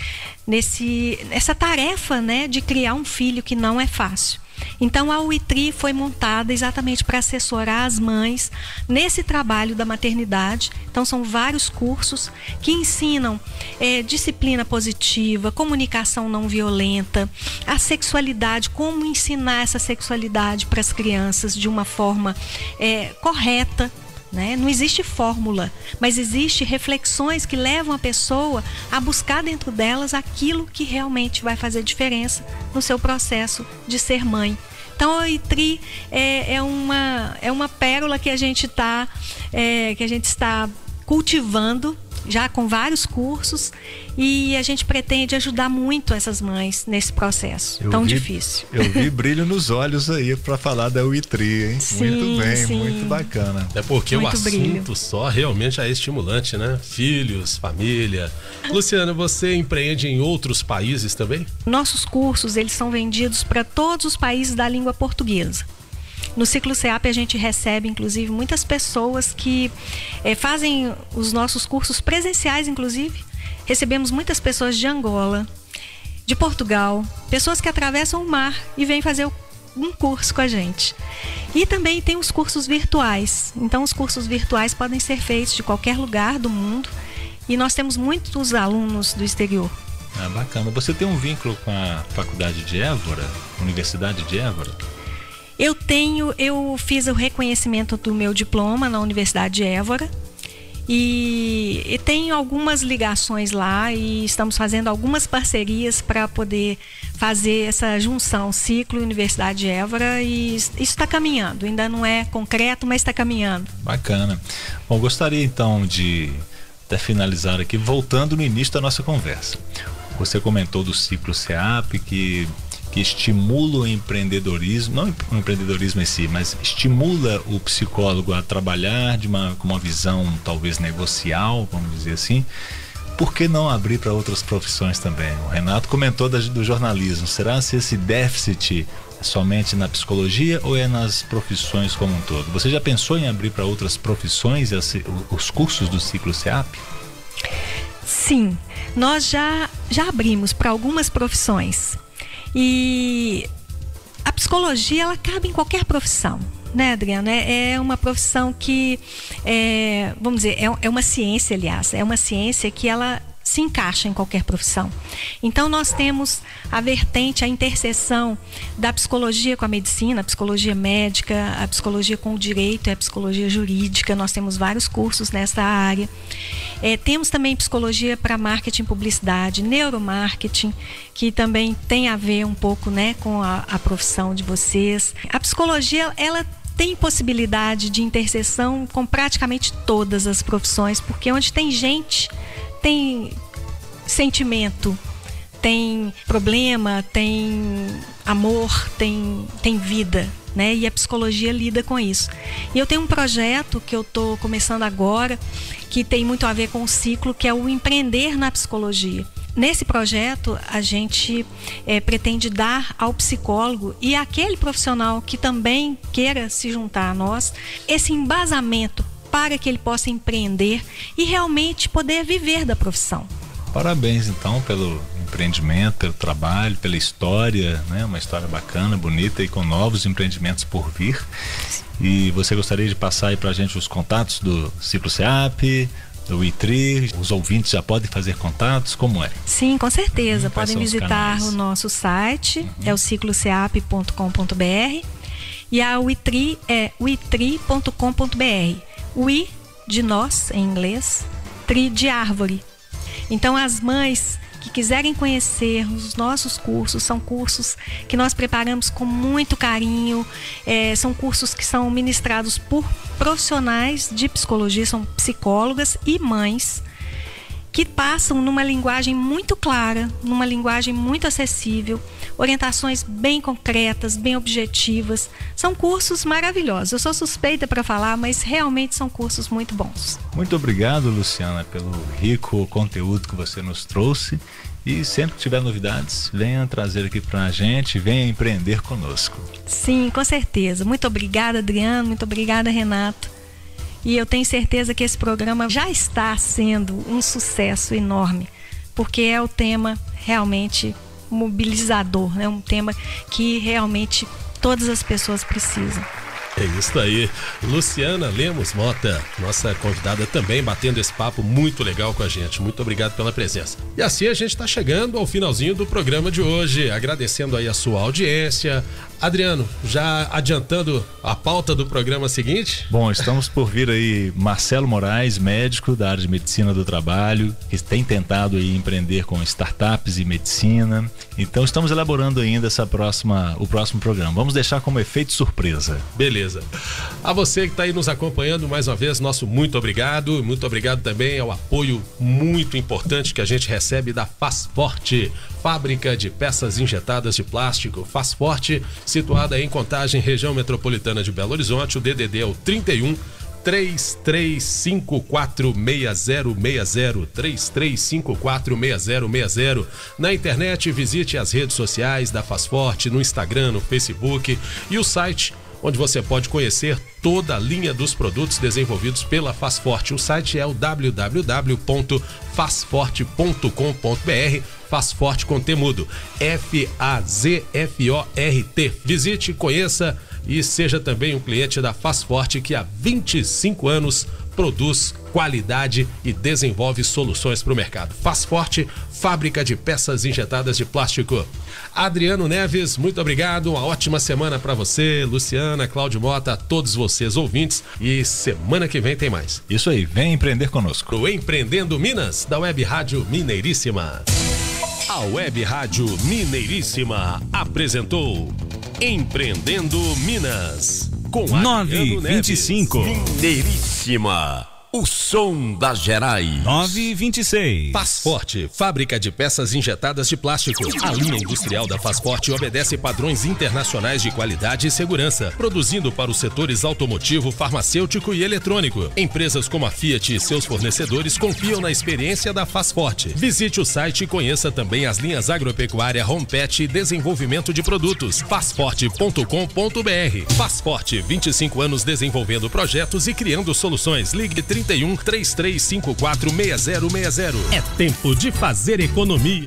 nesse, essa tarefa né, de criar um filho que não é fácil. Então a UITRI foi montada exatamente para assessorar as mães nesse trabalho da maternidade. Então são vários cursos que ensinam é, disciplina positiva, comunicação não violenta, a sexualidade, como ensinar essa sexualidade para as crianças de uma forma é, correta, né? Não existe fórmula, mas existe reflexões que levam a pessoa a buscar dentro delas aquilo que realmente vai fazer diferença no seu processo de ser mãe. Então a ITRI é, é uma, é uma pérola que a gente está é, que a gente está cultivando já com vários cursos e a gente pretende ajudar muito essas mães nesse processo eu tão vi, difícil. Eu vi brilho nos olhos aí para falar da UITRI, hein? Sim, muito bem, sim. muito bacana. É porque Muito o assunto brilho. só realmente é estimulante, né? Filhos, família. Luciana, você empreende em outros países também? Nossos cursos, eles são vendidos para todos os países da língua portuguesa. No ciclo CEAP a gente recebe, inclusive, muitas pessoas que eh, fazem os nossos cursos presenciais, inclusive. Recebemos muitas pessoas de Angola, de Portugal, pessoas que atravessam o mar e vêm fazer um curso com a gente. E também tem os cursos virtuais. Então, os cursos virtuais podem ser feitos de qualquer lugar do mundo. E nós temos muitos alunos do exterior. Ah, bacana. Você tem um vínculo com a Faculdade de Évora, Universidade de Évora? Eu tenho, eu fiz o reconhecimento do meu diploma na Universidade de Évora e, e tenho algumas ligações lá e estamos fazendo algumas parcerias para poder fazer essa junção ciclo Universidade de Évora e isso está caminhando. Ainda não é concreto, mas está caminhando. Bacana. Bom, gostaria então de até finalizar aqui, voltando no início da nossa conversa. Você comentou do ciclo CEAP que, que estimula o empreendedorismo, não o empreendedorismo em si, mas estimula o psicólogo a trabalhar de uma, com uma visão talvez negocial, vamos dizer assim. Por que não abrir para outras profissões também? O Renato comentou da- do jornalismo. Será se esse déficit é somente na psicologia ou é nas profissões como um todo? Você já pensou em abrir para outras profissões os cursos do ciclo CEAP? Sim, nós já, já abrimos para algumas profissões. E a psicologia, ela cabe em qualquer profissão, né, Adriana? É, é uma profissão que, é, vamos dizer, é, é uma ciência, aliás, é uma ciência que ela se encaixa em qualquer profissão. Então nós temos a vertente, a interseção da psicologia com a medicina, a psicologia médica, a psicologia com o direito a psicologia jurídica. Nós temos vários cursos nessa área. É, temos também psicologia para marketing e publicidade, neuromarketing, que também tem a ver um pouco né, com a, a profissão de vocês. A psicologia, ela tem possibilidade de interseção com praticamente todas as profissões, porque onde tem gente, tem sentimento, tem problema, tem amor, tem, tem vida, né? E a psicologia lida com isso. E eu tenho um projeto que eu estou começando agora, que tem muito a ver com o ciclo, que é o empreender na psicologia. Nesse projeto, a gente eh, pretende dar ao psicólogo e àquele profissional que também queira se juntar a nós esse embasamento para que ele possa empreender e realmente poder viver da profissão. Parabéns então pelo empreendimento, pelo trabalho, pela história, né? Uma história bacana, bonita e com novos empreendimentos por vir. E você gostaria de passar aí pra gente os contatos do Ciclo CEAP, do ITRI? Os ouvintes já podem fazer contatos? Como é? Sim, com certeza. Uhum, Podem visitar? Uhum. o nosso site, é o cicloceap.com.br e a UITRI é uitri.com.br. UI de nós, em inglês, tri de árvore. Então, as mães que quiserem conhecer os nossos cursos, são cursos que nós preparamos com muito carinho, eh, são cursos que são ministrados por profissionais de psicologia, são psicólogas e mães que passam numa linguagem muito clara, numa linguagem muito acessível, orientações bem concretas, bem objetivas. São cursos maravilhosos. Eu sou suspeita para falar, mas realmente são cursos muito bons. Muito obrigado, Luciana, pelo rico conteúdo que você nos trouxe. E sempre que tiver novidades, venha trazer aqui pra gente, venha empreender conosco. Sim, com certeza. Muito obrigada, Adriano. Muito obrigada, Renato. E eu tenho certeza que esse programa já está sendo um sucesso enorme, porque é o tema realmente mobilizador, né? Um tema que realmente todas as pessoas precisam. É isso aí. Luciana Lemos Mota, nossa convidada também batendo esse papo muito legal com a gente. Muito obrigado pela presença. E assim a gente está chegando ao finalzinho do programa de hoje, agradecendo aí a sua audiência. Adriano, já adiantando a pauta do programa seguinte? Bom, estamos por vir aí Marcelo Moraes, médico da área de medicina do trabalho, que tem tentado aí empreender com startups e medicina. Então estamos elaborando ainda essa próxima, o próximo programa. Vamos deixar como efeito surpresa. Beleza. A você que está aí nos acompanhando mais uma vez, nosso muito obrigado. Muito obrigado também ao apoio muito importante que a gente recebe da Faz Forte, fábrica de peças injetadas de plástico. Faz Forte, situada em Contagem, região metropolitana de Belo Horizonte. O DDD é o 31 33546060 33546060 na internet visite as redes sociais da Faz Forte no Instagram, no Facebook e o site onde você pode conhecer toda a linha dos produtos desenvolvidos pela Fazforte. O site é o www.fazforte.com.br. Fazforte com temudo. F-A-Z-F-O-R-T. Visite, conheça e seja também um cliente da Fazforte que há 25 anos produz qualidade e desenvolve soluções para o mercado. Faz forte, fábrica de peças injetadas de plástico. Adriano Neves, muito obrigado. Uma ótima semana para você, Luciana, Cláudio Mota, todos vocês ouvintes. E semana que vem tem mais. Isso aí, vem empreender conosco. O Empreendendo Minas, da Web Rádio Mineiríssima. A Web Rádio Mineiríssima apresentou Empreendendo Minas. Com 925. Mineiríssima. O som das Gerais. 926. Faz Forte, fábrica de peças injetadas de plástico. A linha industrial da Faz Forte obedece padrões internacionais de qualidade e segurança, produzindo para os setores automotivo, farmacêutico e eletrônico. Empresas como a Fiat e seus fornecedores confiam na experiência da Faz Forte. Visite o site e conheça também as linhas agropecuária, home pet e desenvolvimento de produtos. Fazforte.com.br. Faz Forte, 25 anos desenvolvendo projetos e criando soluções. Ligue 30 31 3354 6060. É tempo de fazer economia.